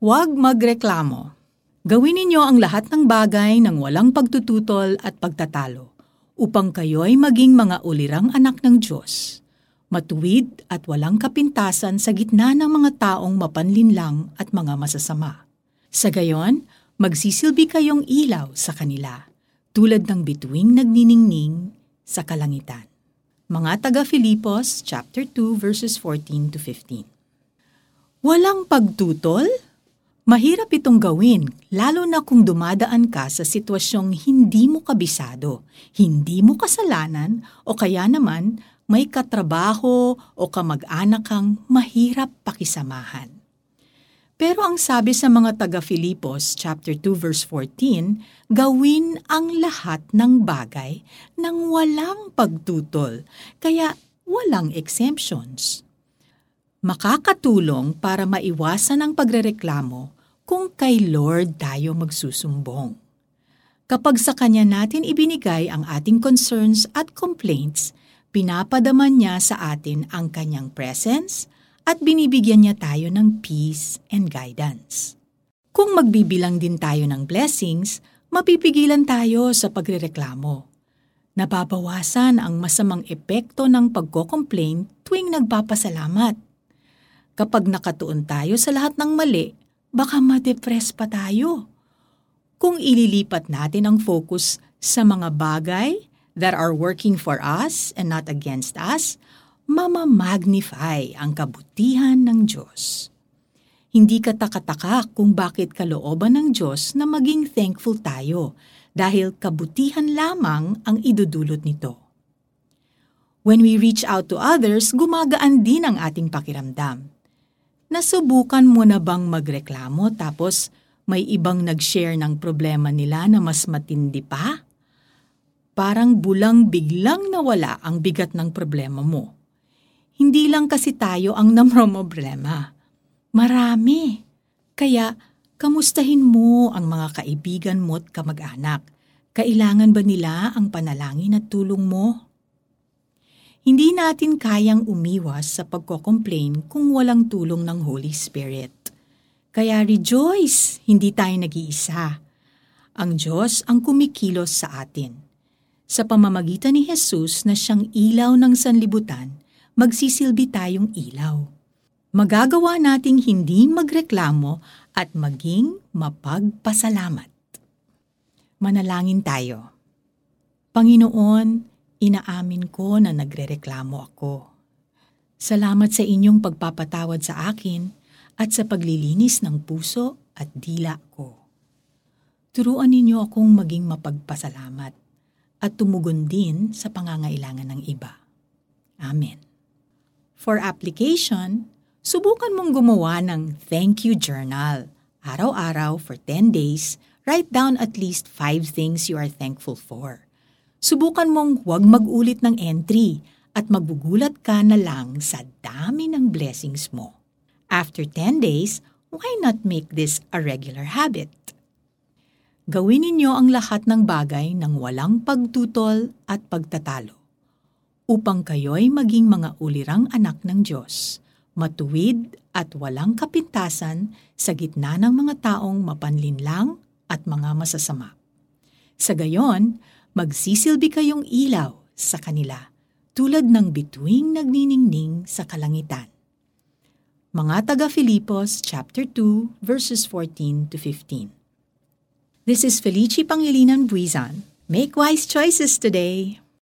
Huwag magreklamo. Gawin ninyo ang lahat ng bagay ng walang pagtututol at pagtatalo upang kayo ay maging mga ulirang anak ng Diyos, matuwid at walang kapintasan sa gitna ng mga taong mapanlinlang at mga masasama. Sa gayon, magsisilbi kayong ilaw sa kanila, tulad ng bituing nagniningning sa kalangitan. Mga taga Filipos chapter 2 verses 14 to 15. Walang pagtutol? Mahirap itong gawin, lalo na kung dumadaan ka sa sitwasyong hindi mo kabisado, hindi mo kasalanan, o kaya naman may katrabaho o kamag-anak kang mahirap pakisamahan. Pero ang sabi sa mga taga Filipos chapter 2 verse 14, gawin ang lahat ng bagay nang walang pagtutol, kaya walang exemptions. Makakatulong para maiwasan ang pagrereklamo kung kay Lord tayo magsusumbong. Kapag sa Kanya natin ibinigay ang ating concerns at complaints, pinapadaman niya sa atin ang Kanyang presence at binibigyan niya tayo ng peace and guidance. Kung magbibilang din tayo ng blessings, mapipigilan tayo sa pagrereklamo. Nababawasan ang masamang epekto ng pagko-complain tuwing nagpapasalamat. Kapag nakatuon tayo sa lahat ng mali, baka ma-depress pa tayo. Kung ililipat natin ang focus sa mga bagay that are working for us and not against us, mamamagnify ang kabutihan ng Diyos. Hindi ka takataka kung bakit kalooban ng Diyos na maging thankful tayo dahil kabutihan lamang ang idudulot nito. When we reach out to others, gumagaan din ang ating pakiramdam Nasubukan mo na bang magreklamo tapos may ibang nag-share ng problema nila na mas matindi pa? Parang bulang biglang nawala ang bigat ng problema mo. Hindi lang kasi tayo ang namromoblema. Marami. Kaya, kamustahin mo ang mga kaibigan mo at kamag-anak. Kailangan ba nila ang panalangin at tulong mo? Hindi natin kayang umiwas sa pagko-complain kung walang tulong ng Holy Spirit. Kaya rejoice, hindi tayo nag-iisa. Ang Diyos ang kumikilos sa atin. Sa pamamagitan ni Jesus na siyang ilaw ng sanlibutan, magsisilbi tayong ilaw. Magagawa nating hindi magreklamo at maging mapagpasalamat. Manalangin tayo. Panginoon, Inaamin ko na nagrereklamo ako. Salamat sa inyong pagpapatawad sa akin at sa paglilinis ng puso at dila ko. Turuan ninyo akong maging mapagpasalamat at tumugon din sa pangangailangan ng iba. Amen. For application, subukan mong gumawa ng thank you journal. Araw-araw for 10 days, write down at least 5 things you are thankful for subukan mong huwag mag-ulit ng entry at magbugulat ka na lang sa dami ng blessings mo. After 10 days, why not make this a regular habit? Gawin ninyo ang lahat ng bagay ng walang pagtutol at pagtatalo upang kayo'y maging mga ulirang anak ng Diyos, matuwid at walang kapintasan sa gitna ng mga taong mapanlinlang at mga masasama. Sa gayon, magsisilbi kayong ilaw sa kanila tulad ng bituing nagniningning sa kalangitan. Mga taga Filipos chapter 2 verses 14 to 15. This is Felici Pangilinan Buizan. Make wise choices today.